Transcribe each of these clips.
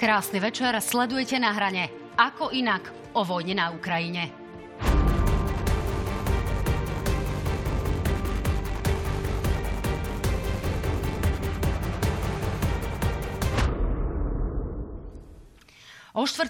Krásny večer, sledujete na hrane. Ako inak o vojne na Ukrajine.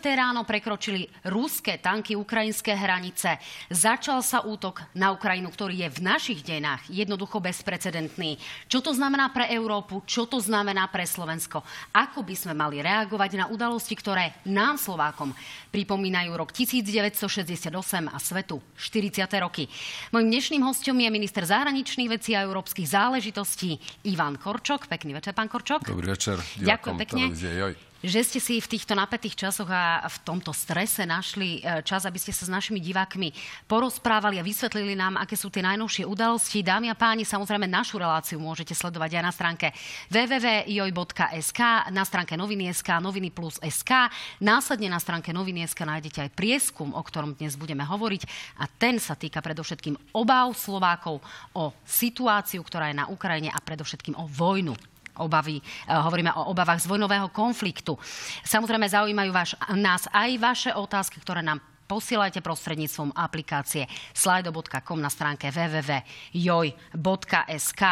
O štvrté ráno prekročili ruské tanky ukrajinské hranice. Začal sa útok na Ukrajinu, ktorý je v našich dejinách jednoducho bezprecedentný. Čo to znamená pre Európu? Čo to znamená pre Slovensko? Ako by sme mali reagovať na udalosti, ktoré nám Slovákom pripomínajú rok 1968 a svetu 40. roky? Mojím dnešným hostom je minister zahraničných vecí a európskych záležitostí Ivan Korčok. Pekný večer, pán Korčok. Dobrý večer. Ďakujem pekne že ste si v týchto napätých časoch a v tomto strese našli e, čas, aby ste sa s našimi divákmi porozprávali a vysvetlili nám, aké sú tie najnovšie udalosti. Dámy a páni, samozrejme našu reláciu môžete sledovať aj na stránke www.joj.sk, na stránke noviny.sk, noviny plus SK. Následne na stránke noviny.sk nájdete aj prieskum, o ktorom dnes budeme hovoriť a ten sa týka predovšetkým obáv Slovákov o situáciu, ktorá je na Ukrajine a predovšetkým o vojnu obavy, eh, hovoríme o obavách z vojnového konfliktu. Samozrejme zaujímajú váš, nás aj vaše otázky, ktoré nám posielajte prostredníctvom aplikácie slido.com na stránke www.joj.sk.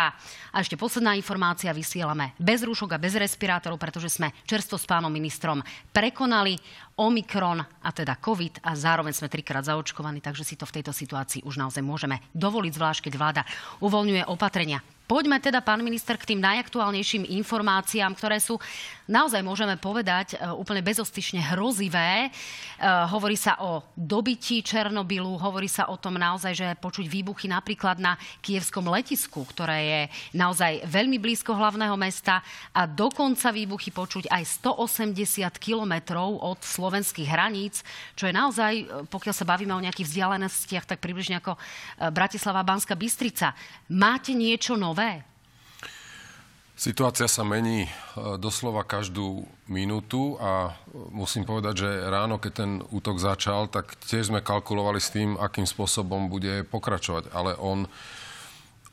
A ešte posledná informácia, vysielame bez rúšok a bez respirátorov, pretože sme čerstvo s pánom ministrom prekonali Omikron a teda COVID a zároveň sme trikrát zaočkovaní, takže si to v tejto situácii už naozaj môžeme dovoliť, zvlášť keď vláda uvoľňuje opatrenia. Poďme teda, pán minister, k tým najaktuálnejším informáciám, ktoré sú naozaj, môžeme povedať, e, úplne bezostyšne hrozivé. E, hovorí sa o dobití Černobylu, hovorí sa o tom naozaj, že počuť výbuchy napríklad na kievskom letisku, ktoré je naozaj veľmi blízko hlavného mesta a dokonca výbuchy počuť aj 180 kilometrov od slovenských hraníc, čo je naozaj, e, pokiaľ sa bavíme o nejakých vzdialenostiach, tak približne ako Bratislava Banska Bystrica. Máte niečo nové? Nové? Situácia sa mení e, doslova každú minútu a musím povedať, že ráno, keď ten útok začal, tak tiež sme kalkulovali s tým, akým spôsobom bude pokračovať. Ale on,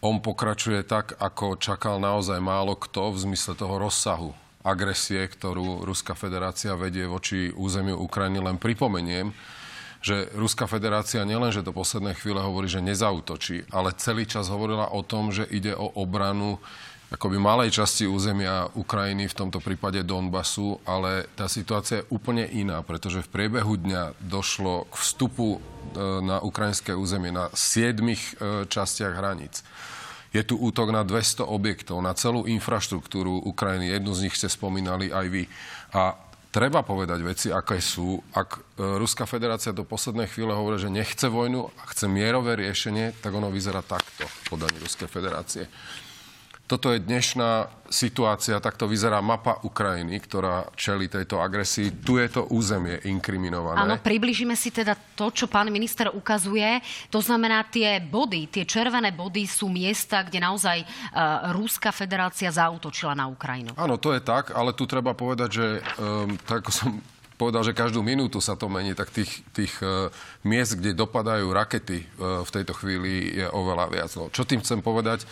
on pokračuje tak, ako čakal naozaj málo kto v zmysle toho rozsahu agresie, ktorú Ruská federácia vedie voči územiu Ukrajiny. Len pripomeniem, že Ruská federácia nielenže do poslednej chvíle hovorí, že nezautočí, ale celý čas hovorila o tom, že ide o obranu akoby malej časti územia Ukrajiny, v tomto prípade Donbasu, ale tá situácia je úplne iná, pretože v priebehu dňa došlo k vstupu e, na ukrajinské územie na siedmých e, častiach hraníc. Je tu útok na 200 objektov, na celú infraštruktúru Ukrajiny. Jednu z nich ste spomínali aj vy. A treba povedať veci, aké sú. Ak e, Ruská federácia do poslednej chvíle hovorí, že nechce vojnu a chce mierové riešenie, tak ono vyzerá takto podaní Ruskej federácie. Toto je dnešná situácia, takto vyzerá mapa Ukrajiny, ktorá čeli tejto agresii. Tu je to územie inkriminované. Áno, približíme si teda to, čo pán minister ukazuje. To znamená, tie body, tie červené body sú miesta, kde naozaj uh, Ruská federácia zautočila na Ukrajinu. Áno, to je tak, ale tu treba povedať, že um, tak ako som povedal, že každú minútu sa to mení, tak tých, tých uh, miest, kde dopadajú rakety uh, v tejto chvíli je oveľa viac. No, čo tým chcem povedať?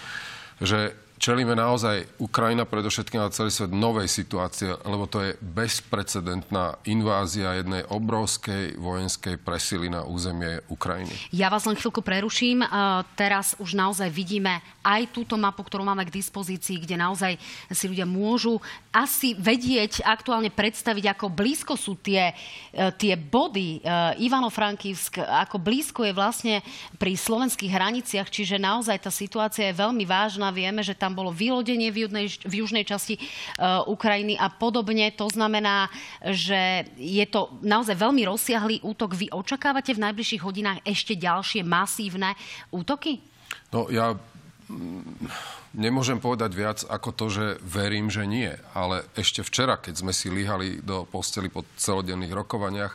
Že čelíme naozaj Ukrajina predovšetkým a celý svet novej situácie, lebo to je bezprecedentná invázia jednej obrovskej vojenskej presily na územie Ukrajiny. Ja vás len chvíľku preruším. Teraz už naozaj vidíme aj túto mapu, ktorú máme k dispozícii, kde naozaj si ľudia môžu asi vedieť, aktuálne predstaviť, ako blízko sú tie, e, tie body e, Ivano-Frankivsk, ako blízko je vlastne pri slovenských hraniciach, čiže naozaj tá situácia je veľmi vážna. Vieme, že tam bolo vylodenie v južnej, v južnej časti uh, Ukrajiny a podobne. To znamená, že je to naozaj veľmi rozsiahlý útok. Vy očakávate v najbližších hodinách ešte ďalšie masívne útoky? No ja nemôžem povedať viac ako to, že verím, že nie. Ale ešte včera, keď sme si líhali do posteli po celodenných rokovaniach,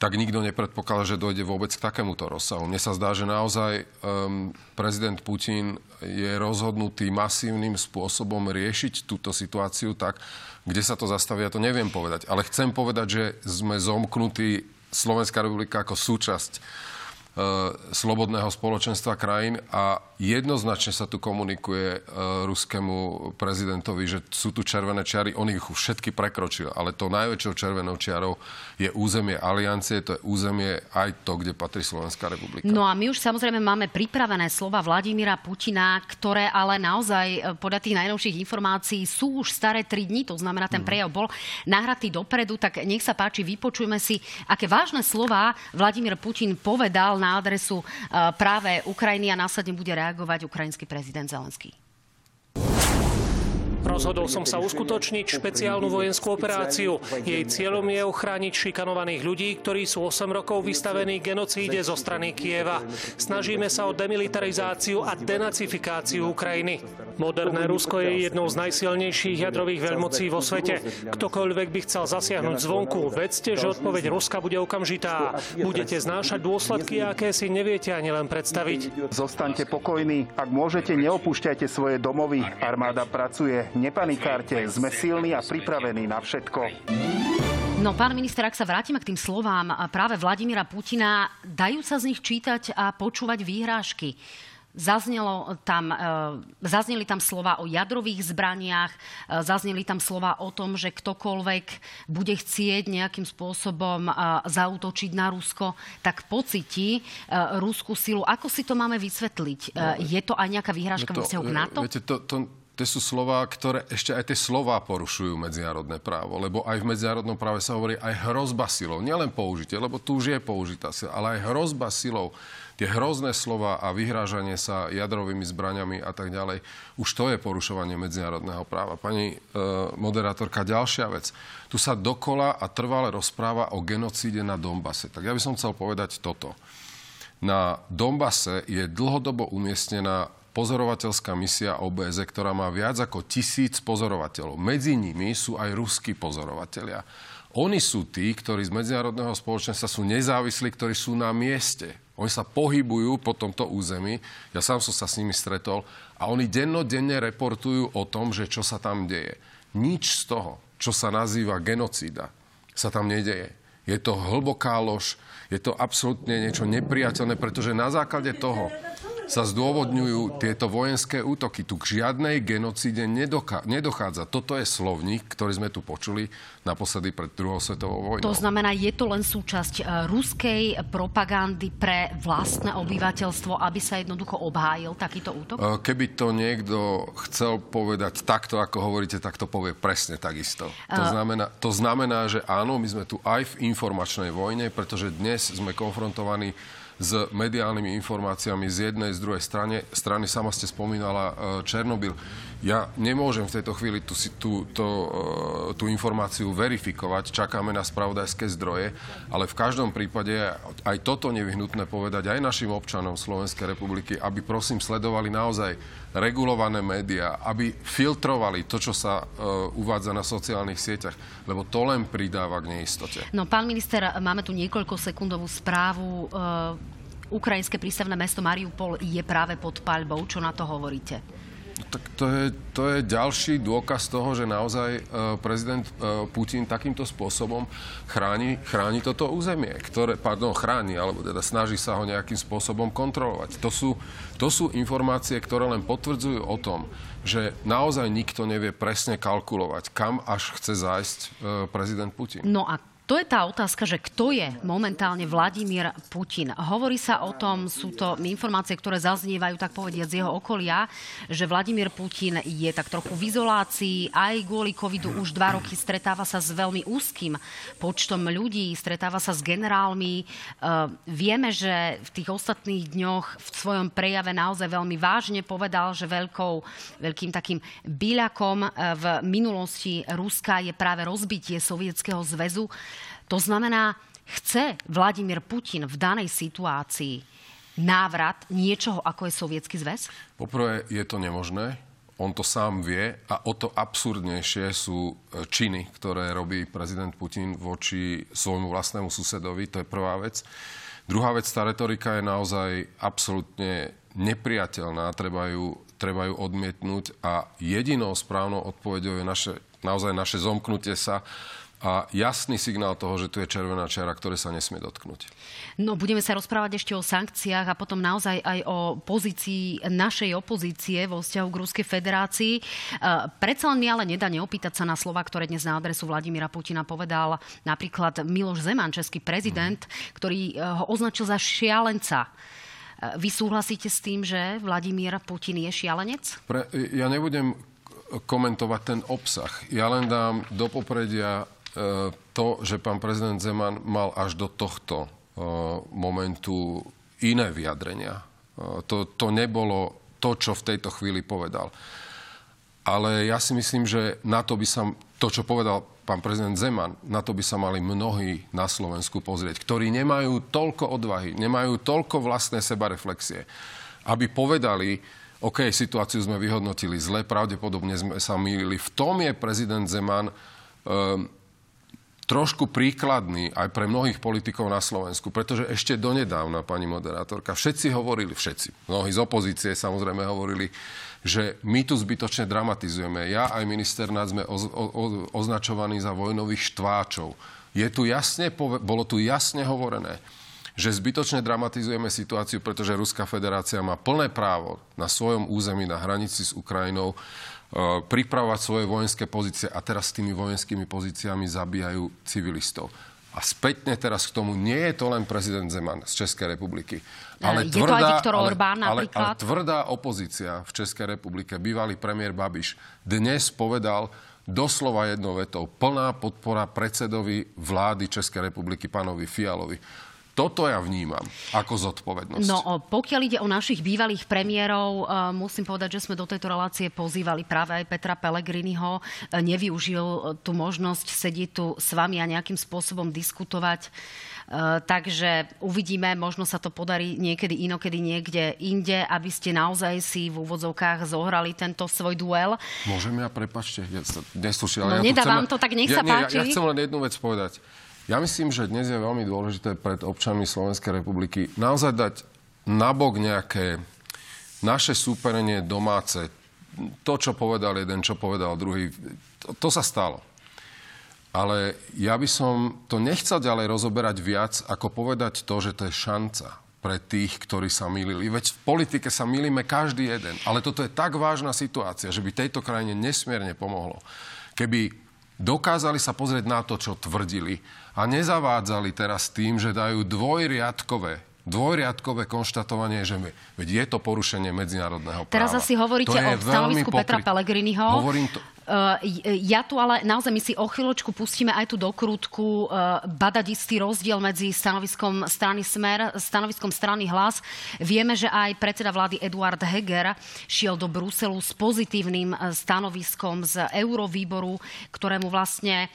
tak nikto nepredpokladal, že dojde vôbec k takémuto rozsahu. Mne sa zdá, že naozaj um, prezident Putin je rozhodnutý masívnym spôsobom riešiť túto situáciu tak, kde sa to zastaví, ja to neviem povedať. Ale chcem povedať, že sme zomknutí Slovenská republika ako súčasť uh, slobodného spoločenstva krajín a jednoznačne sa tu komunikuje e, ruskému prezidentovi, že sú tu červené čiary, on ich všetky prekročil, ale to najväčšou červenou čiarou je územie aliancie, to je územie aj to, kde patrí Slovenská republika. No a my už samozrejme máme pripravené slova Vladimíra Putina, ktoré ale naozaj e, podľa tých najnovších informácií sú už staré tri dní, to znamená, ten mhm. prejav bol nahratý dopredu, tak nech sa páči, vypočujme si, aké vážne slova Vladimír Putin povedal na adresu e, práve Ukrajiny a následne bude reagovať reagovať ukrajinský prezident Zelenský. Rozhodol som sa uskutočniť špeciálnu vojenskú operáciu. Jej cieľom je ochrániť šikanovaných ľudí, ktorí sú 8 rokov vystavení genocíde zo strany Kieva. Snažíme sa o demilitarizáciu a denacifikáciu Ukrajiny. Moderné Rusko je jednou z najsilnejších jadrových veľmocí vo svete. Ktokoľvek by chcel zasiahnuť zvonku, vedzte, že odpoveď Ruska bude okamžitá. Budete znášať dôsledky, aké si neviete ani len predstaviť. Zostaňte pokojní. Ak môžete, neopúšťajte svoje domovy. Armáda pracuje nepanikárte, sme silní a pripravení na všetko. No, pán minister, ak sa vrátime k tým slovám práve Vladimíra Putina, dajú sa z nich čítať a počúvať výhrážky. Zaznelo tam, e, zazneli tam slova o jadrových zbraniach, e, zazneli tam slova o tom, že ktokoľvek bude chcieť nejakým spôsobom e, zautočiť na Rusko, tak pocití ruskú silu. Ako si to máme vysvetliť? No, je to aj nejaká výhrážka vo vzťahu k NATO? Viete, to, to, to sú slova, ktoré ešte aj tie slova porušujú medzinárodné právo. Lebo aj v medzinárodnom práve sa hovorí aj hrozba silou. Nielen použitie, lebo tu už je použitá sila, ale aj hrozba silou. Tie hrozné slova a vyhrážanie sa jadrovými zbraniami a tak ďalej, už to je porušovanie medzinárodného práva. Pani e, moderátorka, ďalšia vec. Tu sa dokola a trvale rozpráva o genocíde na Dombase. Tak ja by som chcel povedať toto. Na Dombase je dlhodobo umiestnená pozorovateľská misia OBZ, ktorá má viac ako tisíc pozorovateľov. Medzi nimi sú aj ruskí pozorovatelia. Oni sú tí, ktorí z medzinárodného spoločenstva sú nezávislí, ktorí sú na mieste. Oni sa pohybujú po tomto území. Ja sám som sa s nimi stretol a oni dennodenne reportujú o tom, že čo sa tam deje. Nič z toho, čo sa nazýva genocída, sa tam nedeje. Je to hlboká lož, je to absolútne niečo nepriateľné, pretože na základe toho, sa zdôvodňujú tieto vojenské útoky. Tu k žiadnej genocíde nedochádza. Toto je slovník, ktorý sme tu počuli naposledy pred druhou svetovou vojnou. To znamená, je to len súčasť e, ruskej propagandy pre vlastné obyvateľstvo, aby sa jednoducho obhájil takýto útok? E, keby to niekto chcel povedať takto, ako hovoríte, tak to povie presne takisto. To, e, znamená, to znamená, že áno, my sme tu aj v informačnej vojne, pretože dnes sme konfrontovaní s mediálnymi informáciami z jednej, z druhej strane. strany. Sama ste spomínala e, Černobyl. Ja nemôžem v tejto chvíli tú, tú, tú, e, tú informáciu verifikovať. Čakáme na spravodajské zdroje, ale v každom prípade aj toto nevyhnutné povedať aj našim občanom Slovenskej republiky, aby prosím sledovali naozaj regulované médiá, aby filtrovali to, čo sa uh, uvádza na sociálnych sieťach, lebo to len pridáva k neistote. No, pán minister, máme tu niekoľko sekundovú správu. Uh, Ukrajinské prístavné mesto Mariupol je práve pod paľbou. Čo na to hovoríte? Tak to je, to je ďalší dôkaz toho, že naozaj uh, prezident uh, Putin takýmto spôsobom chráni, chráni toto územie, ktoré, pardon, chráni, alebo teda snaží sa ho nejakým spôsobom kontrolovať. To sú, to sú informácie, ktoré len potvrdzujú o tom, že naozaj nikto nevie presne kalkulovať, kam až chce zájsť uh, prezident Putin. No a to je tá otázka, že kto je momentálne Vladimír Putin. Hovorí sa o tom, sú to informácie, ktoré zaznievajú, tak povediať, z jeho okolia, že Vladimír Putin je tak trochu v izolácii, aj kvôli covidu už dva roky stretáva sa s veľmi úzkým počtom ľudí, stretáva sa s generálmi. Uh, vieme, že v tých ostatných dňoch v svojom prejave naozaj veľmi vážne povedal, že veľkou, veľkým takým byľakom v minulosti Ruska je práve rozbitie Sovietskeho zväzu. To znamená, chce Vladimír Putin v danej situácii návrat niečoho, ako je Sovietsky zväz? Poprvé, je to nemožné. On to sám vie a o to absurdnejšie sú e, činy, ktoré robí prezident Putin voči svojmu vlastnému susedovi. To je prvá vec. Druhá vec, tá retorika je naozaj absolútne nepriateľná, treba ju, treba ju odmietnúť a jedinou správnou odpovedou je naše, naozaj naše zomknutie sa a jasný signál toho, že tu je červená čiara, ktoré sa nesmie dotknúť. No, budeme sa rozprávať ešte o sankciách a potom naozaj aj o pozícii našej opozície vo vzťahu k Ruskej federácii. E, predsa len mi ale nedá neopýtať sa na slova, ktoré dnes na adresu Vladimíra Putina povedal napríklad Miloš Zeman, český prezident, mm. ktorý e, ho označil za šialenca. E, vy súhlasíte s tým, že Vladimír Putin je šialenec? Pre, ja nebudem komentovať ten obsah. Ja len dám do popredia to, že pán prezident Zeman mal až do tohto e, momentu iné vyjadrenia. E, to, to nebolo to, čo v tejto chvíli povedal. Ale ja si myslím, že na to by sa, to, čo povedal pán prezident Zeman, na to by sa mali mnohí na Slovensku pozrieť, ktorí nemajú toľko odvahy, nemajú toľko vlastné sebareflexie, aby povedali, OK, situáciu sme vyhodnotili zle, pravdepodobne sme sa mýlili. V tom je prezident Zeman um, trošku príkladný aj pre mnohých politikov na Slovensku, pretože ešte donedávna, pani moderátorka, všetci hovorili, všetci, mnohí z opozície samozrejme hovorili, že my tu zbytočne dramatizujeme. Ja aj minister Nad sme oz, o, označovaní za vojnových štváčov. Je tu jasne, bolo tu jasne hovorené, že zbytočne dramatizujeme situáciu, pretože Ruská federácia má plné právo na svojom území, na hranici s Ukrajinou pripravovať svoje vojenské pozície a teraz s tými vojenskými pozíciami zabíjajú civilistov. A spätne teraz k tomu nie je to len prezident Zeman z Českej republiky. Ale, je tvrdá, to aj Viktor Orbán ale, ale, ale tvrdá opozícia v Českej republike, bývalý premiér Babiš, dnes povedal doslova jednou vetou plná podpora predsedovi vlády Českej republiky, pánovi Fialovi toto ja vnímam ako zodpovednosť. No, pokiaľ ide o našich bývalých premiérov, musím povedať, že sme do tejto relácie pozývali práve aj Petra Pellegriniho. Uh, nevyužil uh, tú možnosť sedieť tu s vami a nejakým spôsobom diskutovať. Takže uvidíme, možno sa to podarí niekedy inokedy niekde inde, aby ste naozaj si v úvodzovkách zohrali tento svoj duel. Môžem ja, prepačte, ja neslúšil. No ja nedávam chcem, to, tak nech ja, sa páči. Ja, ja chcem len jednu vec povedať. Ja myslím, že dnes je veľmi dôležité pred občanmi Slovenskej republiky naozaj dať nabok nejaké naše súperenie domáce. To, čo povedal jeden, čo povedal druhý, to, to sa stalo. Ale ja by som to nechcel ďalej rozoberať viac, ako povedať to, že to je šanca pre tých, ktorí sa milili. Veď v politike sa milíme každý jeden. Ale toto je tak vážna situácia, že by tejto krajine nesmierne pomohlo. Keby dokázali sa pozrieť na to, čo tvrdili a nezavádzali teraz tým, že dajú dvojriadkové dvojriadkové konštatovanie, že veď je to porušenie medzinárodného práva. Teraz asi hovoríte o stanovisku Petra Pellegriniho. Hovorím to, ja tu ale naozaj my si o chvíľočku pustíme aj tú dokrútku eh, badať istý rozdiel medzi stanoviskom strany Smer, stanoviskom strany Hlas. Vieme, že aj predseda vlády Eduard Heger šiel do Bruselu s pozitívnym eh, stanoviskom z Eurovýboru, ktorému vlastne,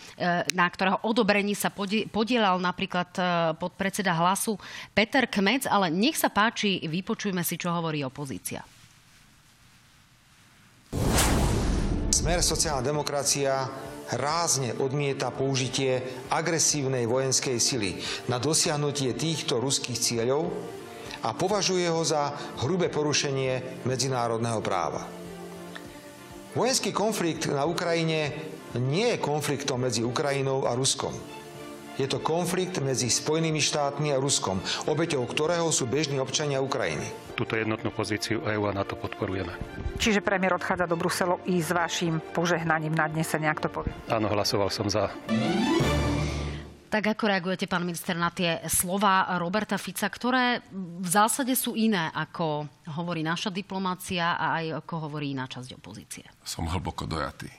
na ktorého odobrení sa podielal napríklad podpredseda Hlasu Peter Kmec, ale nech sa páči, vypočujme si, čo hovorí opozícia. Smer sociálna demokracia rázne odmieta použitie agresívnej vojenskej sily na dosiahnutie týchto ruských cieľov a považuje ho za hrubé porušenie medzinárodného práva. Vojenský konflikt na Ukrajine nie je konfliktom medzi Ukrajinou a Ruskom. Je to konflikt medzi Spojenými štátmi a Ruskom, obeťou ktorého sú bežní občania Ukrajiny túto jednotnú pozíciu EÚ a NATO podporujeme. Čiže premiér odchádza do Bruselu i s vašim požehnaním na dnes, ak to poviem. Áno, hlasoval som za. Tak ako reagujete, pán minister, na tie slova Roberta Fica, ktoré v zásade sú iné, ako hovorí naša diplomácia a aj ako hovorí iná časť opozície? Som hlboko dojatý.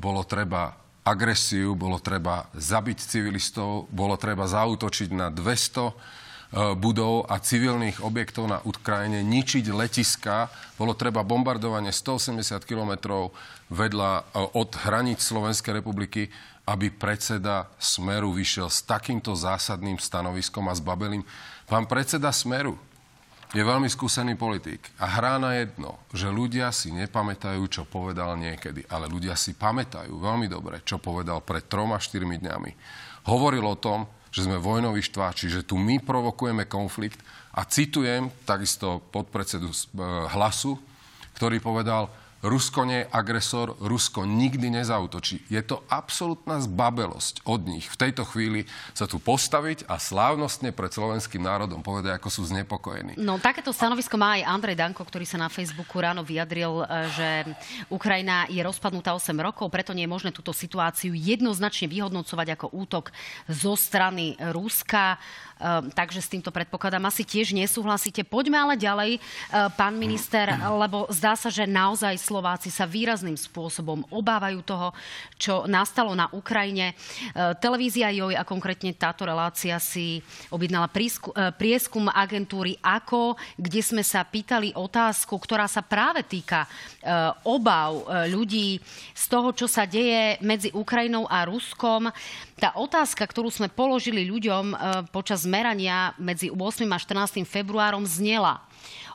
Bolo treba agresiu, bolo treba zabiť civilistov, bolo treba zautočiť na 200 E, budov a civilných objektov na Ukrajine, ničiť letiska. Bolo treba bombardovanie 180 kilometrov vedľa e, od hraníc Slovenskej republiky, aby predseda Smeru vyšiel s takýmto zásadným stanoviskom a s Babelým. Pán predseda Smeru je veľmi skúsený politik a hrá na jedno, že ľudia si nepamätajú, čo povedal niekedy, ale ľudia si pamätajú veľmi dobre, čo povedal pred troma, štyrmi dňami. Hovoril o tom, že sme vojnoví štváči, že tu my provokujeme konflikt. A citujem takisto podpredsedu eh, hlasu, ktorý povedal, Rusko nie je agresor, Rusko nikdy nezautočí. Je to absolútna zbabelosť od nich v tejto chvíli sa tu postaviť a slávnostne pred slovenským národom povedať, ako sú znepokojení. No takéto stanovisko má aj Andrej Danko, ktorý sa na Facebooku ráno vyjadril, e, že Ukrajina je rozpadnutá 8 rokov, preto nie je možné túto situáciu jednoznačne vyhodnocovať ako útok zo strany Ruska. Ehm, takže s týmto predpokladám asi tiež nesúhlasíte. Poďme ale ďalej, ehm, pán minister, lebo zdá sa, že naozaj Slováci sa výrazným spôsobom obávajú toho, čo nastalo na Ukrajine. Ehm, televízia Joj a konkrétne táto relácia si objednala prieskum agentúry AKO, kde sme sa pýtali otázku, ktorá sa práve týka obav ľudí z toho, čo sa deje medzi Ukrajinou a Ruskom. Tá otázka, ktorú sme položili ľuďom počas zmerania medzi 8. a 14. februárom znela.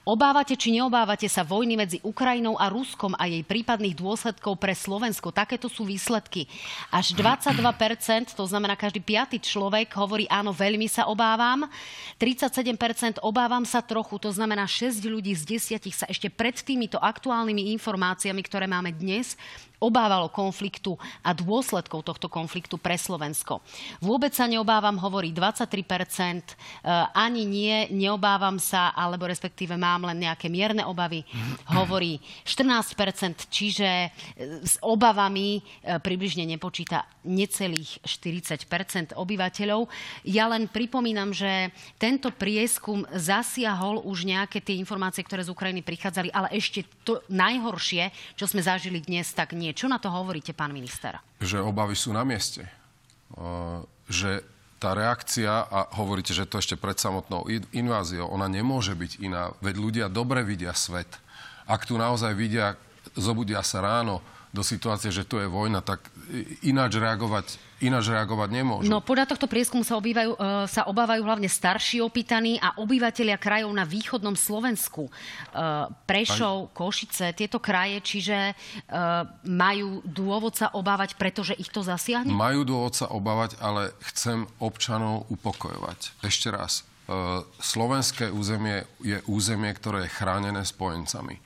Obávate či neobávate sa vojny medzi Ukrajinou a Ruskom a jej prípadných dôsledkov pre Slovensko? Takéto sú výsledky. Až 22%, to znamená každý piatý človek, hovorí áno, veľmi sa obávam. 37% obávam sa trochu, to znamená 6 ľudí z 10 sa ešte pred týmito aktuálnymi informáciami, ktoré máme dnes, obávalo konfliktu a dôsledkov tohto konfliktu pre Slovensko. Vôbec sa neobávam, hovorí 23%, e, ani nie, neobávam sa, alebo respektíve mám len nejaké mierne obavy, hovorí 14%, čiže e, s obavami e, približne nepočíta necelých 40% obyvateľov. Ja len pripomínam, že tento prieskum zasiahol už nejaké tie informácie, ktoré z Ukrajiny prichádzali, ale ešte to najhoršie, čo sme zažili dnes, tak nie čo na to hovoríte, pán minister? Že obavy sú na mieste. Že tá reakcia, a hovoríte, že to ešte pred samotnou inváziou, ona nemôže byť iná. Veď ľudia dobre vidia svet. Ak tu naozaj vidia, zobudia sa ráno do situácie, že tu je vojna, tak ináč reagovať ináč reagovať nemôžu. No podľa tohto prieskumu sa, obývajú, e, sa obávajú hlavne starší opýtaní a obyvateľia krajov na východnom Slovensku. E, Prešov, Aj... Košice, tieto kraje, čiže e, majú dôvod sa obávať, pretože ich to zasiahne? Majú dôvod sa obávať, ale chcem občanov upokojovať. Ešte raz. Slovenské územie je územie, ktoré je chránené spojencami.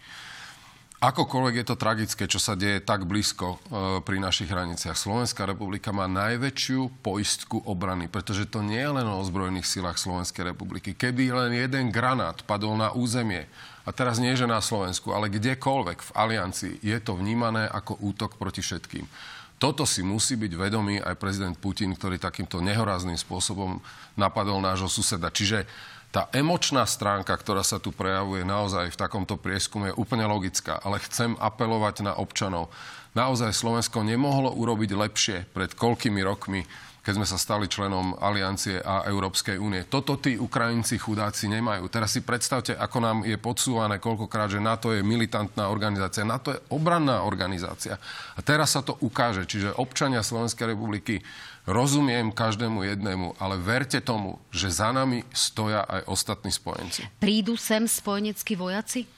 Akokoľvek je to tragické, čo sa deje tak blízko e, pri našich hraniciach. Slovenská republika má najväčšiu poistku obrany, pretože to nie je len o ozbrojených silách Slovenskej republiky. Keby len jeden granát padol na územie, a teraz nie, že na Slovensku, ale kdekoľvek v aliancii, je to vnímané ako útok proti všetkým. Toto si musí byť vedomý aj prezident Putin, ktorý takýmto nehorázným spôsobom napadol nášho suseda. Čiže tá emočná stránka, ktorá sa tu prejavuje naozaj v takomto prieskume, je úplne logická. Ale chcem apelovať na občanov. Naozaj Slovensko nemohlo urobiť lepšie pred koľkými rokmi, keď sme sa stali členom Aliancie a Európskej únie. Toto tí Ukrajinci chudáci nemajú. Teraz si predstavte, ako nám je podsúvané koľkokrát, že NATO je militantná organizácia. NATO je obranná organizácia. A teraz sa to ukáže. Čiže občania Slovenskej republiky Rozumiem každému jednému, ale verte tomu, že za nami stoja aj ostatní spojenci. Prídu sem spojeneckí vojaci?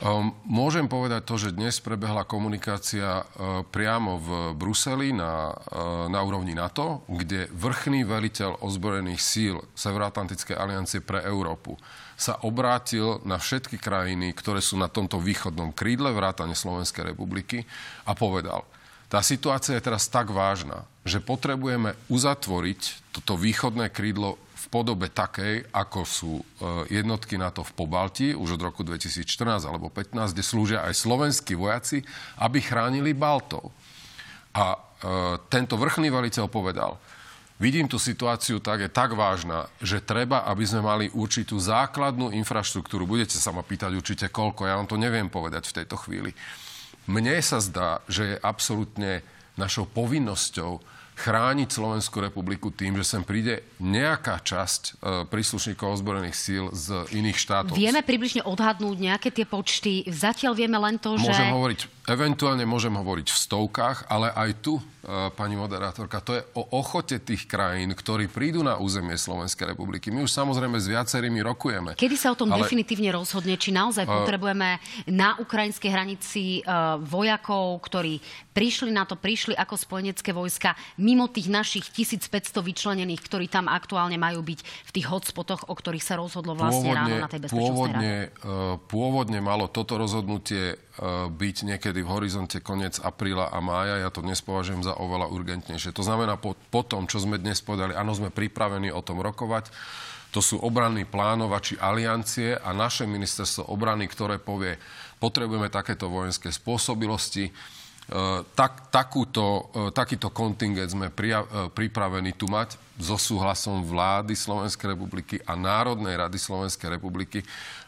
Um, môžem povedať to, že dnes prebehla komunikácia uh, priamo v Bruseli na, uh, na úrovni NATO, kde vrchný veliteľ ozbrojených síl Severoatlantickej aliancie pre Európu sa obrátil na všetky krajiny, ktoré sú na tomto východnom krídle vrátane Slovenskej republiky a povedal – tá situácia je teraz tak vážna, že potrebujeme uzatvoriť toto východné krídlo v podobe takej, ako sú e, jednotky NATO v Pobalti už od roku 2014 alebo 2015, kde slúžia aj slovenskí vojaci, aby chránili Baltov. A e, tento vrchný veliteľ povedal, vidím tú situáciu tak, je tak vážna, že treba, aby sme mali určitú základnú infraštruktúru. Budete sa ma pýtať určite koľko, ja vám to neviem povedať v tejto chvíli mne sa zdá, že je absolútne našou povinnosťou chrániť Slovenskú republiku tým, že sem príde nejaká časť e, príslušníkov ozbrojených síl z iných štátov. Vieme približne odhadnúť nejaké tie počty. Zatiaľ vieme len to, Môžem že... Môžem hovoriť, eventuálne môžem hovoriť v stovkách, ale aj tu E, pani moderátorka, to je o ochote tých krajín, ktorí prídu na územie Slovenskej republiky. My už samozrejme s viacerými rokujeme. Kedy sa o tom ale... definitívne rozhodne? Či naozaj uh... potrebujeme na ukrajinskej hranici uh, vojakov, ktorí prišli na to, prišli ako spojenecké vojska, mimo tých našich 1500 vyčlenených, ktorí tam aktuálne majú byť v tých hotspotoch, o ktorých sa rozhodlo vlastne pôvodne, ráno na tej bezpečnostnej pôvodne, uh, pôvodne malo toto rozhodnutie byť niekedy v horizonte koniec apríla a mája. Ja to dnes považujem za oveľa urgentnejšie. To znamená, po, po tom, čo sme dnes povedali, áno, sme pripravení o tom rokovať, to sú obranní plánovači aliancie a naše ministerstvo obrany, ktoré povie, potrebujeme takéto vojenské spôsobilosti, tak, takúto, takýto kontingent sme pripravení tu mať so súhlasom vlády Slovenskej republiky a Národnej rady Slovenskej republiky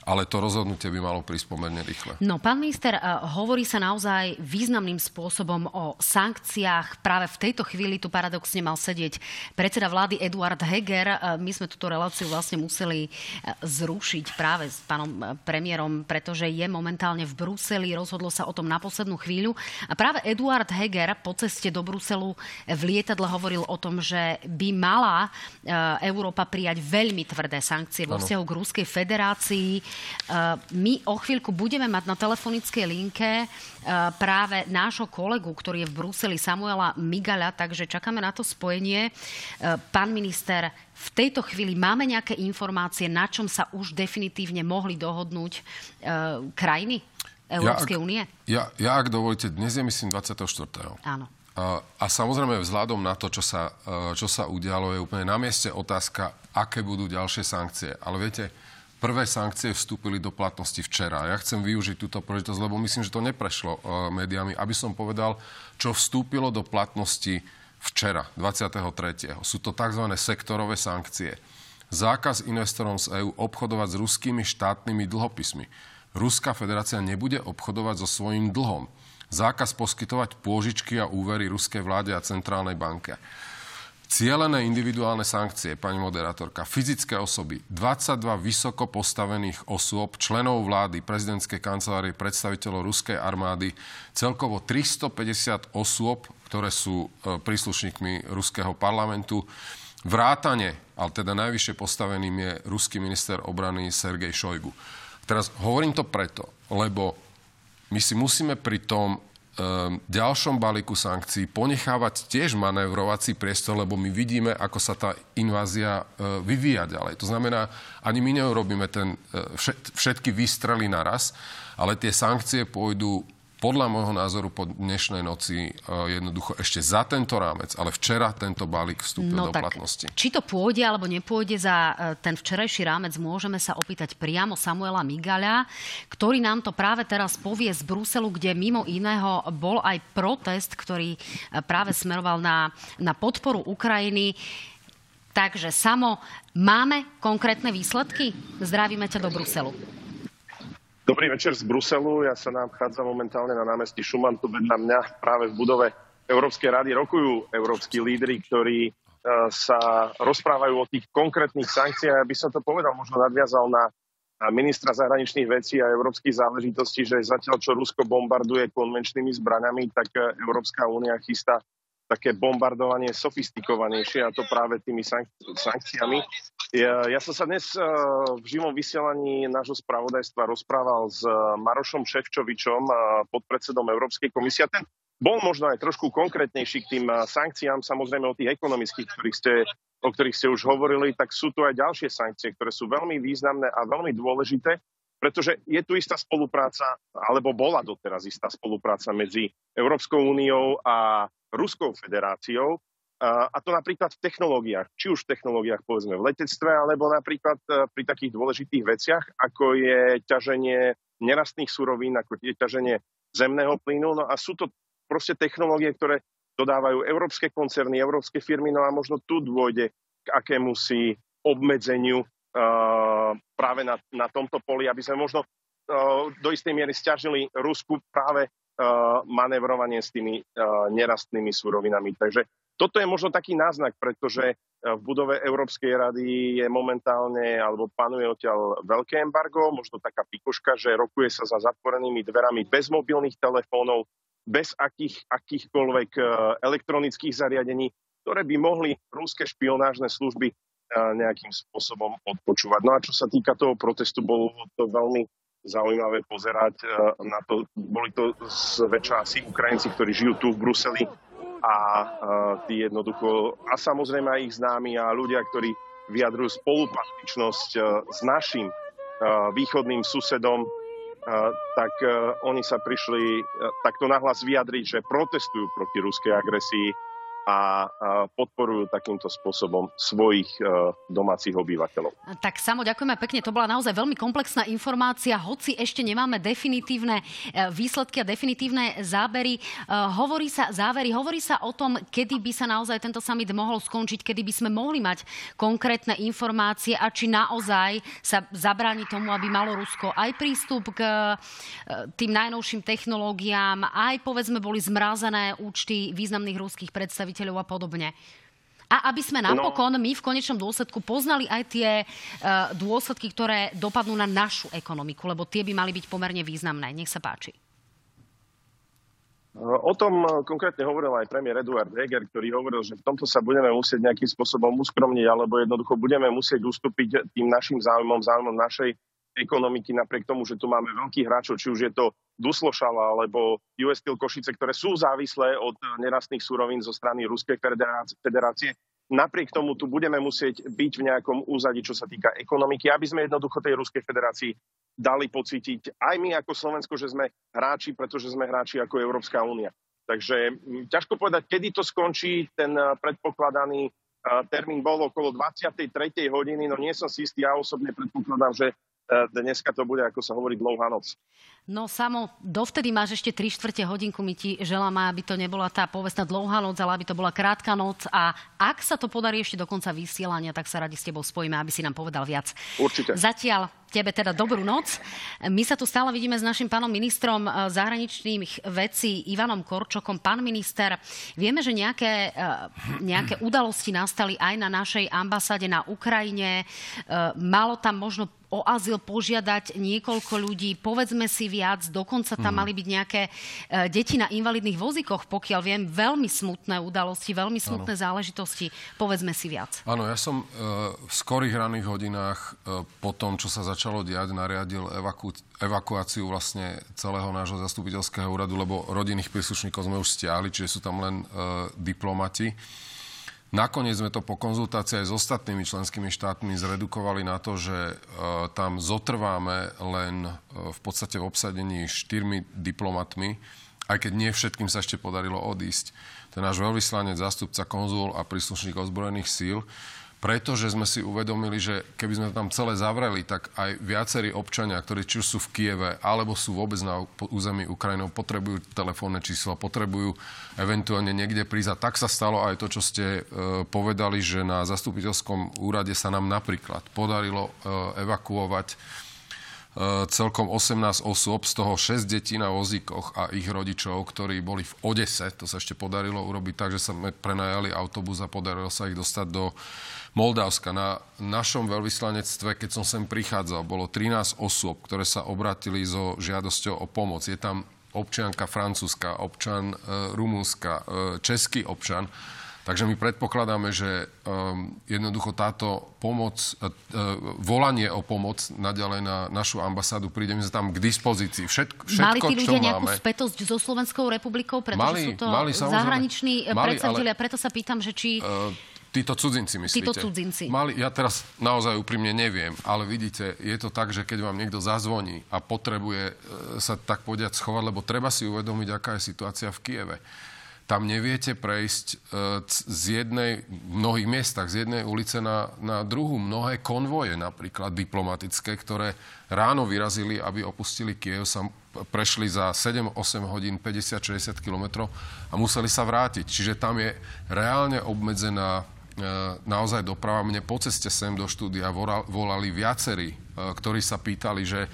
ale to rozhodnutie by malo prísť pomerne rýchle. No, pán minister, eh, hovorí sa naozaj významným spôsobom o sankciách. Práve v tejto chvíli tu paradoxne mal sedieť predseda vlády Eduard Heger. Eh, my sme túto reláciu vlastne museli eh, zrušiť práve s pánom premiérom, pretože je momentálne v Bruseli. Rozhodlo sa o tom na poslednú chvíľu. A práve Eduard Heger po ceste do Bruselu v lietadle hovoril o tom, že by mala Európa prijať veľmi tvrdé sankcie vo vzťahu k Ruskej federácii Eh, my o chvíľku budeme mať na telefonickej linke eh, práve nášho kolegu, ktorý je v Bruseli, Samuela Migala, takže čakáme na to spojenie. Pán minister, v tejto chvíli máme nejaké informácie, na čom sa už definitívne mohli dohodnúť krajiny Európskej únie? Ja, ja, ak dovolíte, dnes je myslím 24. Áno. A, samozrejme vzhľadom na to, čo sa, čo sa udialo, je úplne na mieste otázka, aké budú ďalšie sankcie. Ale viete, Prvé sankcie vstúpili do platnosti včera. Ja chcem využiť túto príležitosť, lebo myslím, že to neprešlo uh, médiami, aby som povedal, čo vstúpilo do platnosti včera, 23. Sú to tzv. sektorové sankcie. Zákaz investorom z EÚ obchodovať s ruskými štátnymi dlhopismi. Ruská federácia nebude obchodovať so svojím dlhom. Zákaz poskytovať pôžičky a úvery ruskej vláde a centrálnej banke. Cielené individuálne sankcie, pani moderátorka, fyzické osoby, 22 vysoko postavených osôb, členov vlády, prezidentskej kancelárie, predstaviteľov ruskej armády, celkovo 350 osôb, ktoré sú e, príslušníkmi ruského parlamentu. Vrátane, ale teda najvyššie postaveným je ruský minister obrany Sergej Šojgu. Teraz hovorím to preto, lebo my si musíme pri tom Ehm, ďalšom balíku sankcií ponechávať tiež manévrovací priestor, lebo my vidíme, ako sa tá invázia e, vyvíja ďalej. To znamená, ani my neurobíme ten, e, všetky výstrely naraz, ale tie sankcie pôjdu podľa môjho názoru po dnešnej noci e, jednoducho ešte za tento rámec, ale včera tento balík vstúpil no, do tak, platnosti. Či to pôjde alebo nepôjde za e, ten včerajší rámec, môžeme sa opýtať priamo Samuela Migaľa, ktorý nám to práve teraz povie z Bruselu, kde mimo iného bol aj protest, ktorý e, práve smeroval na, na podporu Ukrajiny. Takže Samo, máme konkrétne výsledky? Zdravíme ťa do Bruselu. Dobrý večer z Bruselu. Ja sa nachádzam momentálne na námestí Šuman. Tu vedľa mňa práve v budove Európskej rady rokujú európsky lídry, ktorí e, sa rozprávajú o tých konkrétnych sankciách. Aby som to povedal, možno nadviazal na ministra zahraničných vecí a európskych záležitostí, že zatiaľ, čo Rusko bombarduje konvenčnými zbraňami, tak e, Európska únia chystá také bombardovanie sofistikovanejšie a to práve tými sankciami. Ja, ja som sa dnes uh, v živom vysielaní nášho spravodajstva rozprával s uh, Marošom Ševčovičom, uh, podpredsedom Európskej komisie. A ten bol možno aj trošku konkrétnejší k tým sankciám, samozrejme o tých ekonomických, ktorých ste, o ktorých ste už hovorili, tak sú tu aj ďalšie sankcie, ktoré sú veľmi významné a veľmi dôležité, pretože je tu istá spolupráca, alebo bola doteraz istá spolupráca medzi Európskou úniou a Ruskou federáciou, a to napríklad v technológiách, či už v technológiách povedzme v letectve, alebo napríklad e, pri takých dôležitých veciach, ako je ťaženie nerastných surovín, ako je ťaženie zemného plynu. No a sú to proste technológie, ktoré dodávajú európske koncerny, európske firmy, no a možno tu dôjde k akému si obmedzeniu uh, práve na, na tomto poli, aby sme možno uh, do istej miery stiažili Rusku práve manevrovanie s tými nerastnými surovinami. Takže toto je možno taký náznak, pretože uh, v budove Európskej rady je momentálne, alebo panuje odtiaľ veľké embargo, možno taká pikoška, že rokuje sa za zatvorenými dverami bez mobilných telefónov, bez akých, akýchkoľvek elektronických zariadení, ktoré by mohli rúske špionážne služby nejakým spôsobom odpočúvať. No a čo sa týka toho protestu, bolo to veľmi zaujímavé pozerať e, na to. Boli to zväčša asi Ukrajinci, ktorí žijú tu v Bruseli a e, tí jednoducho, a samozrejme aj ich známi a ľudia, ktorí vyjadrujú spolupatričnosť e, s našim východným susedom, tak oni sa prišli takto nahlas vyjadriť, že protestujú proti ruskej agresii a podporujú takýmto spôsobom svojich e, domácich obyvateľov. Tak samo ďakujeme pekne, to bola naozaj veľmi komplexná informácia, hoci ešte nemáme definitívne e, výsledky a definitívne zábery. E, hovorí sa, závery, hovorí sa o tom, kedy by sa naozaj tento summit mohol skončiť, kedy by sme mohli mať konkrétne informácie a či naozaj sa zabráni tomu, aby malo Rusko aj prístup k tým najnovším technológiám, aj povedzme boli zmrazené účty významných ruských predstaviteľov predstaviteľov a podobne. A aby sme no. napokon my v konečnom dôsledku poznali aj tie uh, dôsledky, ktoré dopadnú na našu ekonomiku, lebo tie by mali byť pomerne významné. Nech sa páči. O tom konkrétne hovoril aj premiér Eduard Heger, ktorý hovoril, že v tomto sa budeme musieť nejakým spôsobom uskromniť, alebo jednoducho budeme musieť ustúpiť tým našim záujmom, záujmom našej ekonomiky, napriek tomu, že tu máme veľkých hráčov, či už je to Duslošala alebo US Steel Košice, ktoré sú závislé od nerastných súrovín zo strany Ruskej federácie. Napriek tomu tu budeme musieť byť v nejakom úzadi, čo sa týka ekonomiky, aby sme jednoducho tej Ruskej federácii dali pocítiť aj my ako Slovensko, že sme hráči, pretože sme hráči ako Európska únia. Takže ťažko povedať, kedy to skončí. Ten predpokladaný termín bol okolo 23. hodiny, no nie som si istý, ja osobne predpokladám, že dneska to bude, ako sa hovorí, dlouhá noc. No samo, dovtedy máš ešte 3 štvrte hodinku, my ti želáme, aby to nebola tá povestná dlouhá noc, ale aby to bola krátka noc a ak sa to podarí ešte do konca vysielania, tak sa radi s tebou spojíme, aby si nám povedal viac. Určite. Zatiaľ tebe teda dobrú noc. My sa tu stále vidíme s našim pánom ministrom e, zahraničných vecí Ivanom Korčokom. Pán minister, vieme, že nejaké, e, nejaké udalosti nastali aj na našej ambasáde na Ukrajine. Malo tam možno o azyl požiadať niekoľko ľudí, povedzme si viac, dokonca tam mm. mali byť nejaké uh, deti na invalidných vozíkoch, pokiaľ viem, veľmi smutné udalosti, veľmi smutné ano. záležitosti, povedzme si viac. Áno, ja som uh, v skorých raných hodinách uh, po tom, čo sa začalo diať, nariadil evaku- evakuáciu vlastne celého nášho zastupiteľského úradu, lebo rodinných príslušníkov sme už stiahli, čiže sú tam len uh, diplomati. Nakoniec sme to po konzultácii aj s ostatnými členskými štátmi zredukovali na to, že e, tam zotrváme len e, v podstate v obsadení štyrmi diplomatmi, aj keď nie všetkým sa ešte podarilo odísť. Ten náš veľvyslanec, zástupca konzul a príslušník ozbrojených síl pretože sme si uvedomili, že keby sme tam celé zavreli, tak aj viacerí občania, ktorí či už sú v Kieve, alebo sú vôbec na území Ukrajinou, potrebujú telefónne číslo, potrebujú eventuálne niekde prísť. A tak sa stalo aj to, čo ste e, povedali, že na zastupiteľskom úrade sa nám napríklad podarilo e, evakuovať celkom 18 osôb, z toho 6 detí na vozíkoch a ich rodičov, ktorí boli v Odese. To sa ešte podarilo urobiť tak, že sa prenajali autobus a podarilo sa ich dostať do Moldavska. Na našom veľvyslanectve, keď som sem prichádzal, bolo 13 osôb, ktoré sa obratili so žiadosťou o pomoc. Je tam občianka francúzska, občan e, rumúnska, e, český občan. Takže my predpokladáme, že um, jednoducho táto pomoc, uh, volanie o pomoc naďalej na našu ambasádu príde my tam k dispozícii. Všetko, všetko mali tí ľudia nejakú máme, spätosť so Slovenskou republikou, pretože mali, sú to mali, zahraniční predstaviteľia. Preto sa pýtam, že či... Uh, Títo cudzinci myslíte? Títo cudzinci. Mali, ja teraz naozaj úprimne neviem, ale vidíte, je to tak, že keď vám niekto zazvoní a potrebuje e, sa tak povedať schovať, lebo treba si uvedomiť, aká je situácia v Kieve. Tam neviete prejsť e, z jednej, v mnohých miestach, z jednej ulice na, na druhú. Mnohé konvoje, napríklad diplomatické, ktoré ráno vyrazili, aby opustili Kiev, sa prešli za 7-8 hodín 50-60 kilometrov a museli sa vrátiť. Čiže tam je reálne obmedzená E, naozaj doprava. Mne po ceste sem do štúdia volali viacerí, e, ktorí sa pýtali, že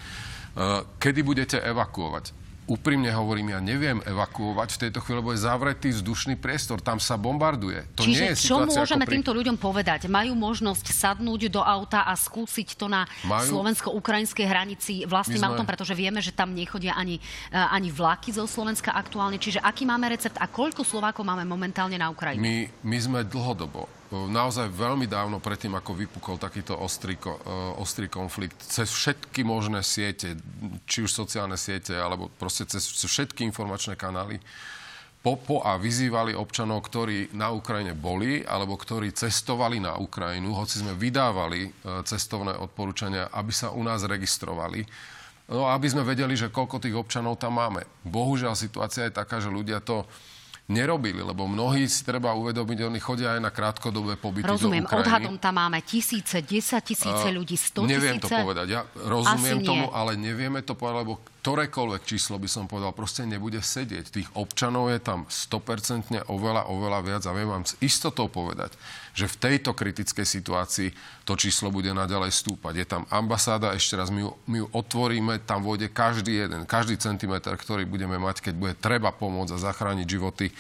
kedy budete evakuovať úprimne hovorím, ja neviem evakuovať v tejto chvíli, lebo je zavretý vzdušný priestor, tam sa bombarduje. To Čiže nie je čo môžeme pri... týmto ľuďom povedať? Majú možnosť sadnúť do auta a skúsiť to na Majú... slovensko-ukrajinskej hranici vlastným sme... autom, pretože vieme, že tam nechodia ani, eh, ani vlaky zo Slovenska aktuálne. Čiže aký máme recept a koľko Slovákov máme momentálne na Ukrajine? My, my sme dlhodobo naozaj veľmi dávno predtým, ako vypukol takýto ostrý, ostrý konflikt, cez všetky možné siete, či už sociálne siete, alebo proste cez všetky informačné kanály, popo a vyzývali občanov, ktorí na Ukrajine boli, alebo ktorí cestovali na Ukrajinu, hoci sme vydávali e, cestovné odporúčania, aby sa u nás registrovali No aby sme vedeli, že koľko tých občanov tam máme. Bohužiaľ situácia je taká, že ľudia to nerobili, lebo mnohí si treba uvedomiť, oni chodia aj na krátkodobé pobyty Rozumiem, do Ukrajiny. odhadom tam máme tisíce, desať tisíce ľudí, sto Neviem tisíce? to povedať, ja rozumiem Asi tomu, nie. ale nevieme to povedať, lebo ktorékoľvek číslo by som povedal, proste nebude sedieť. Tých občanov je tam 100% oveľa, oveľa viac a viem vám s istotou povedať, že v tejto kritickej situácii to číslo bude naďalej stúpať. Je tam ambasáda, ešte raz, my ju, my ju otvoríme, tam vôjde každý jeden, každý centimetr, ktorý budeme mať, keď bude treba pomôcť a zachrániť životy,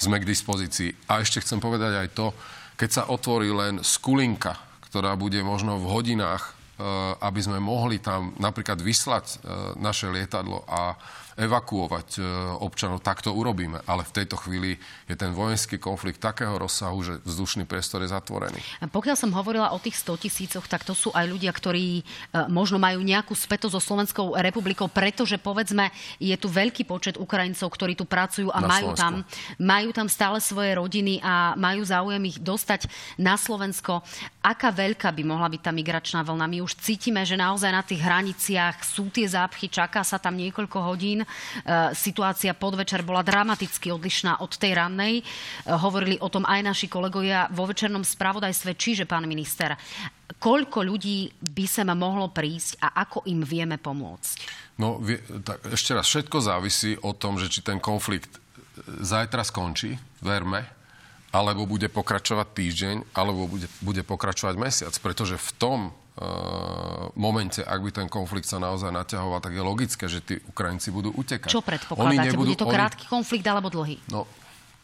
sme k dispozícii. A ešte chcem povedať aj to, keď sa otvorí len skulinka, ktorá bude možno v hodinách Eh, aby sme mohli tam napríklad vyslať eh, naše lietadlo a evakuovať eh, občanov, tak to urobíme. Ale v tejto chvíli je ten vojenský konflikt takého rozsahu, že vzdušný priestor je zatvorený. Pokiaľ som hovorila o tých 100 tisícoch, tak to sú aj ľudia, ktorí možno majú nejakú späto so Slovenskou republikou, pretože povedzme, je tu veľký počet Ukrajincov, ktorí tu pracujú a Na majú Slovensku. tam, majú tam stále svoje rodiny a majú záujem ich dostať na Slovensko. Aká veľká by mohla byť tá migračná vlna? My už cítime, že naozaj na tých hraniciach sú tie zápchy, čaká sa tam niekoľko hodín. E, Situácia podvečer bola dramaticky odlišná od tej rannej. E, Hovorili o tom aj naši kolegovia vo večernom spravodajstve. Čiže, pán minister, koľko ľudí by sem mohlo prísť a ako im vieme pomôcť? No, tak ešte raz, všetko závisí o tom, že či ten konflikt e, zajtra skončí, verme, alebo bude pokračovať týždeň, alebo bude, bude pokračovať mesiac. Pretože v tom momente, ak by ten konflikt sa naozaj naťahoval, tak je logické, že tí Ukrajinci budú utekať. Čo predpokladáte? Bude to krátky konflikt alebo dlhý? No,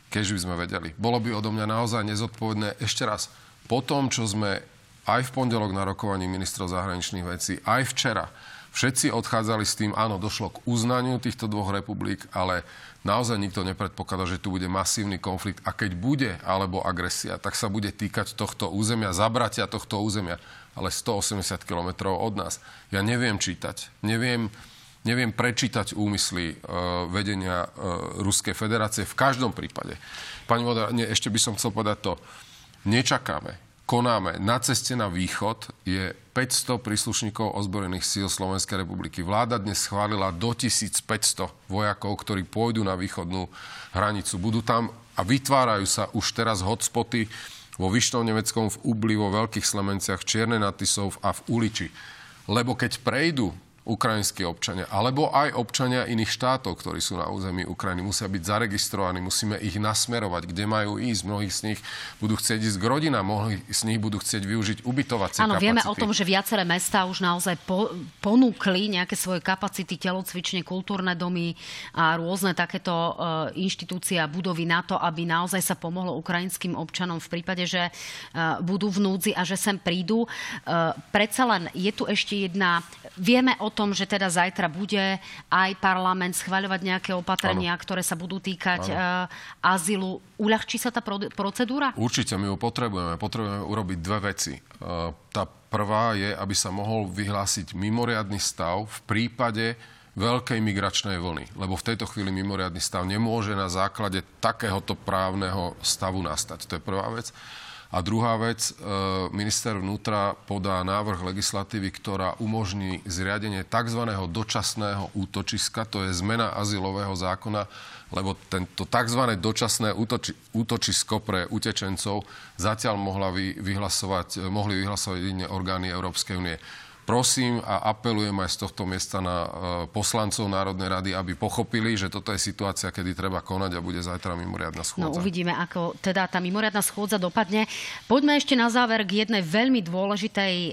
keď by sme vedeli. Bolo by odo mňa naozaj nezodpovedné. Ešte raz, po tom, čo sme aj v pondelok na rokovaní ministrov zahraničných vecí, aj včera, všetci odchádzali s tým, áno, došlo k uznaniu týchto dvoch republik, ale naozaj nikto nepredpokladá, že tu bude masívny konflikt. A keď bude, alebo agresia, tak sa bude týkať tohto územia, zabratia tohto územia, ale 180 kilometrov od nás. Ja neviem čítať, neviem, neviem prečítať úmysly uh, vedenia uh, Ruskej federácie v každom prípade. Pani Voda, nie, ešte by som chcel povedať to. Nečakáme, konáme. Na ceste na východ je 500 príslušníkov ozbrojených síl Slovenskej republiky. Vláda dnes schválila do 1500 vojakov, ktorí pôjdu na východnú hranicu. Budú tam a vytvárajú sa už teraz hotspoty vo Vyšnom Nemeckom, v Ubli, vo Veľkých Slemenciach, Čierne nad Tisou a v Uliči. Lebo keď prejdú ukrajinskí občania, alebo aj občania iných štátov, ktorí sú na území Ukrajiny, musia byť zaregistrovaní, musíme ich nasmerovať, kde majú ísť. Mnohí z nich budú chcieť ísť k rodinám, mnohí z nich budú chcieť využiť ubytovacie Áno, kapacity. vieme o tom, že viaceré mestá už naozaj po, ponúkli nejaké svoje kapacity, telocvične, kultúrne domy a rôzne takéto e, inštitúcie a budovy na to, aby naozaj sa pomohlo ukrajinským občanom v prípade, že e, budú v núdzi a že sem prídu. E, predsa len je tu ešte jedna... Vieme o tom, že teda zajtra bude aj parlament schvaľovať nejaké opatrenia, ano. ktoré sa budú týkať ano. azylu. Uľahčí sa tá pro- procedúra? Určite, my ju potrebujeme. Potrebujeme urobiť dve veci. E, Tá prvá je, aby sa mohol vyhlásiť mimoriadny stav v prípade veľkej migračnej vlny. Lebo v tejto chvíli mimoriadný stav nemôže na základe takéhoto právneho stavu nastať. To je prvá vec. A druhá vec, e, minister vnútra podá návrh legislatívy, ktorá umožní zriadenie tzv. dočasného útočiska, to je zmena azylového zákona, lebo tento tzv. dočasné útoči, útočisko pre utečencov zatiaľ mohla vy, vyhlasovať, mohli vyhlasovať jedine orgány Európskej únie. Prosím a apelujem aj z tohto miesta na e, poslancov Národnej rady, aby pochopili, že toto je situácia, kedy treba konať a bude zajtra mimoriadna schôdza. No uvidíme, ako teda tá mimoriadna schôdza dopadne. Poďme ešte na záver k jednej veľmi dôležitej e,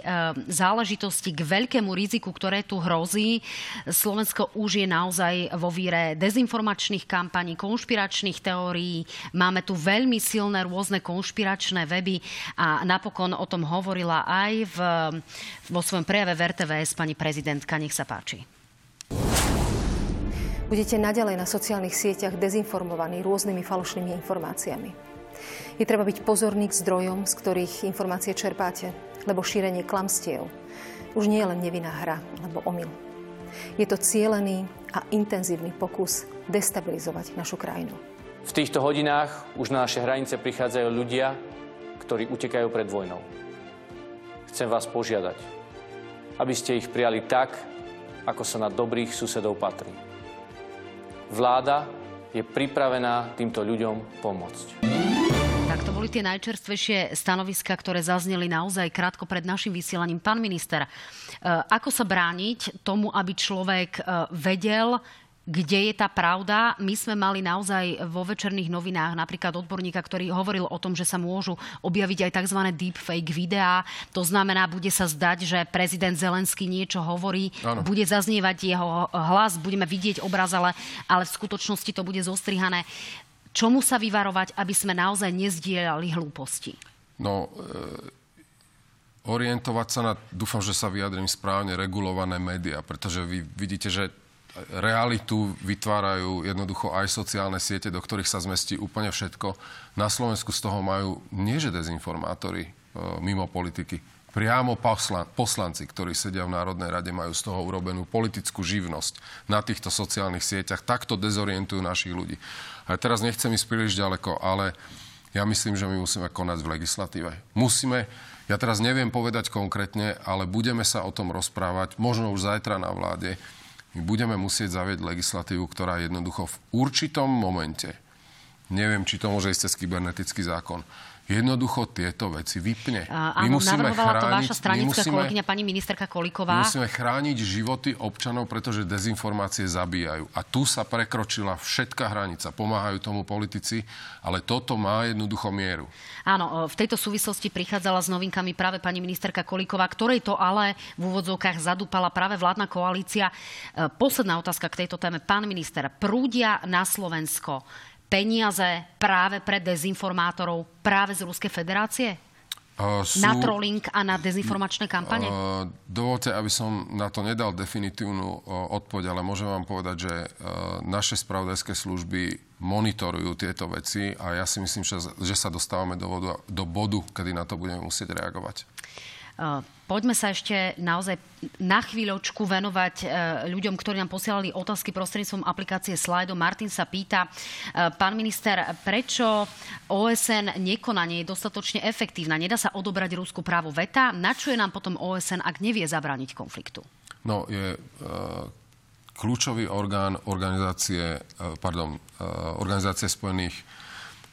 záležitosti, k veľkému riziku, ktoré tu hrozí. Slovensko už je naozaj vo víre dezinformačných kampaní, konšpiračných teórií. Máme tu veľmi silné rôzne konšpiračné weby a napokon o tom hovorila aj v, vo svojom prejave v RTVS pani prezidentka. Nech sa páči. Budete naďalej na sociálnych sieťach dezinformovaní rôznymi falošnými informáciami. Je treba byť pozorný k zdrojom, z ktorých informácie čerpáte, lebo šírenie klamstiev už nie je len nevinná hra alebo omyl. Je to cielený a intenzívny pokus destabilizovať našu krajinu. V týchto hodinách už na naše hranice prichádzajú ľudia, ktorí utekajú pred vojnou. Chcem vás požiadať, aby ste ich prijali tak, ako sa na dobrých susedov patrí. Vláda je pripravená týmto ľuďom pomôcť. Tak to boli tie najčerstvejšie stanoviska, ktoré zazneli naozaj krátko pred našim vysielaním. Pán minister, e, ako sa brániť tomu, aby človek e, vedel, kde je tá pravda. My sme mali naozaj vo večerných novinách napríklad odborníka, ktorý hovoril o tom, že sa môžu objaviť aj tzv. deepfake videá. To znamená, bude sa zdať, že prezident Zelenský niečo hovorí, ano. bude zaznievať jeho hlas, budeme vidieť obraz, ale, ale v skutočnosti to bude zostrihané. Čomu sa vyvarovať, aby sme naozaj nezdielali hlúposti? No, e orientovať sa na, dúfam, že sa vyjadrím správne, regulované médiá, pretože vy vidíte, že realitu vytvárajú jednoducho aj sociálne siete, do ktorých sa zmestí úplne všetko. Na Slovensku z toho majú nie že e, mimo politiky. Priamo poslan- poslanci, ktorí sedia v Národnej rade, majú z toho urobenú politickú živnosť na týchto sociálnych sieťach. Takto dezorientujú našich ľudí. A teraz nechcem ísť príliš ďaleko, ale ja myslím, že my musíme konať v legislatíve. Musíme, ja teraz neviem povedať konkrétne, ale budeme sa o tom rozprávať, možno už zajtra na vláde, my budeme musieť zavieť legislatívu, ktorá jednoducho v určitom momente, neviem, či to môže ísť cez kybernetický zákon, jednoducho tieto veci vypne. my áno, musíme chrániť, to vaša stranická musíme, kolegyňa pani ministerka Koliková. Musíme chrániť životy občanov, pretože dezinformácie zabíjajú. A tu sa prekročila všetká hranica. Pomáhajú tomu politici, ale toto má jednoducho mieru. Áno, v tejto súvislosti prichádzala s novinkami práve pani ministerka Koliková, ktorej to ale v úvodzovkách zadúpala práve vládna koalícia. E, posledná otázka k tejto téme. Pán minister, prúdia na Slovensko peniaze práve pre dezinformátorov práve z Ruskej federácie? Uh, sú, na trolling a na dezinformačné kampane? Uh, dovolte, aby som na to nedal definitívnu uh, odpoveď, ale môžem vám povedať, že uh, naše spravodajské služby monitorujú tieto veci a ja si myslím, že, že sa dostávame do, vodu, do bodu, kedy na to budeme musieť reagovať. Uh, poďme sa ešte naozaj na chvíľočku venovať uh, ľuďom, ktorí nám posielali otázky prostredníctvom aplikácie Slido. Martin sa pýta, uh, pán minister, prečo OSN nekonanie je dostatočne efektívna? Nedá sa odobrať Rusku právo veta? Na čo je nám potom OSN, ak nevie zabrániť konfliktu? No, je kľúčový orgán organizácie, pardon, organizácie spojených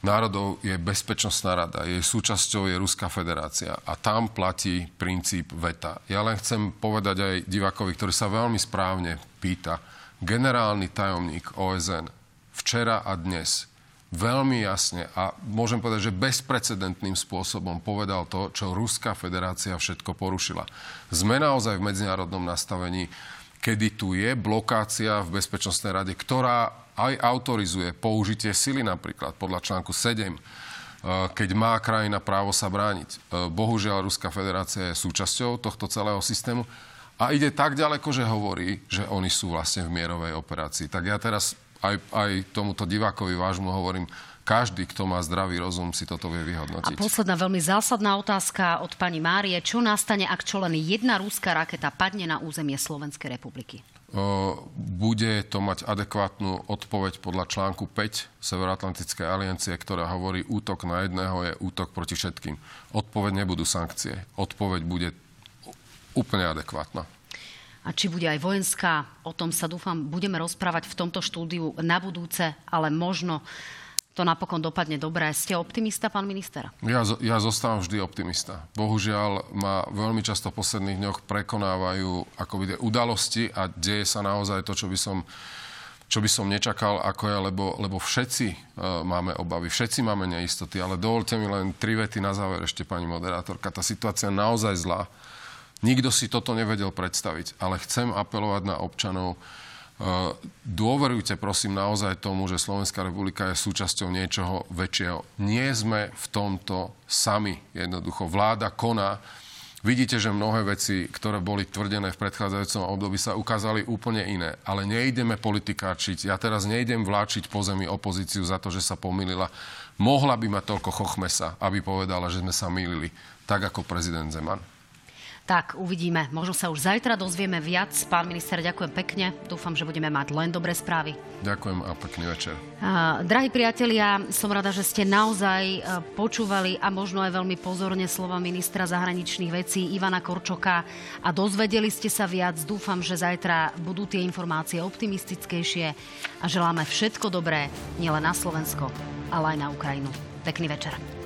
národov je Bezpečnostná rada. Jej súčasťou je Ruská federácia a tam platí princíp veta. Ja len chcem povedať aj divákovi, ktorý sa veľmi správne pýta. Generálny tajomník OSN včera a dnes veľmi jasne a môžem povedať, že bezprecedentným spôsobom povedal to, čo Ruská federácia všetko porušila. Sme naozaj v medzinárodnom nastavení, kedy tu je blokácia v Bezpečnostnej rade, ktorá aj autorizuje použitie sily napríklad podľa článku 7, e, keď má krajina právo sa brániť. E, bohužiaľ, Ruská federácia je súčasťou tohto celého systému a ide tak ďaleko, že hovorí, že oni sú vlastne v mierovej operácii. Tak ja teraz aj, aj tomuto divákovi vážmu hovorím, každý, kto má zdravý rozum, si toto vie vyhodnotiť. A posledná veľmi zásadná otázka od pani Márie. Čo nastane, ak čo len jedna rúská raketa padne na územie Slovenskej republiky? bude to mať adekvátnu odpoveď podľa článku 5 Severoatlantickej aliancie, ktorá hovorí, útok na jedného je útok proti všetkým. Odpoveď nebudú sankcie. Odpoveď bude úplne adekvátna. A či bude aj vojenská, o tom sa dúfam, budeme rozprávať v tomto štúdiu na budúce, ale možno to napokon dopadne dobre. Ste optimista, pán minister? Ja, ja zostávam vždy optimista. Bohužiaľ ma veľmi často v posledných dňoch prekonávajú akoby tie udalosti a deje sa naozaj to, čo by som čo by som nečakal, ako je, lebo, lebo všetci uh, máme obavy, všetci máme neistoty, ale dovolte mi len tri vety na záver ešte, pani moderátorka. Tá situácia je naozaj zlá. Nikto si toto nevedel predstaviť, ale chcem apelovať na občanov, Dôverujte prosím naozaj tomu, že Slovenská republika je súčasťou niečoho väčšieho. Nie sme v tomto sami. Jednoducho vláda koná. Vidíte, že mnohé veci, ktoré boli tvrdené v predchádzajúcom období, sa ukázali úplne iné. Ale nejdeme politikáčiť. Ja teraz nejdem vláčiť po zemi opozíciu za to, že sa pomýlila. Mohla by mať toľko chochmesa, aby povedala, že sme sa mýlili. Tak ako prezident Zeman. Tak, uvidíme. Možno sa už zajtra dozvieme viac. Pán minister, ďakujem pekne. Dúfam, že budeme mať len dobré správy. Ďakujem a pekný večer. Uh, drahí priatelia, som rada, že ste naozaj uh, počúvali a možno aj veľmi pozorne slova ministra zahraničných vecí Ivana Korčoka a dozvedeli ste sa viac. Dúfam, že zajtra budú tie informácie optimistickejšie a želáme všetko dobré nielen na Slovensko, ale aj na Ukrajinu. Pekný večer.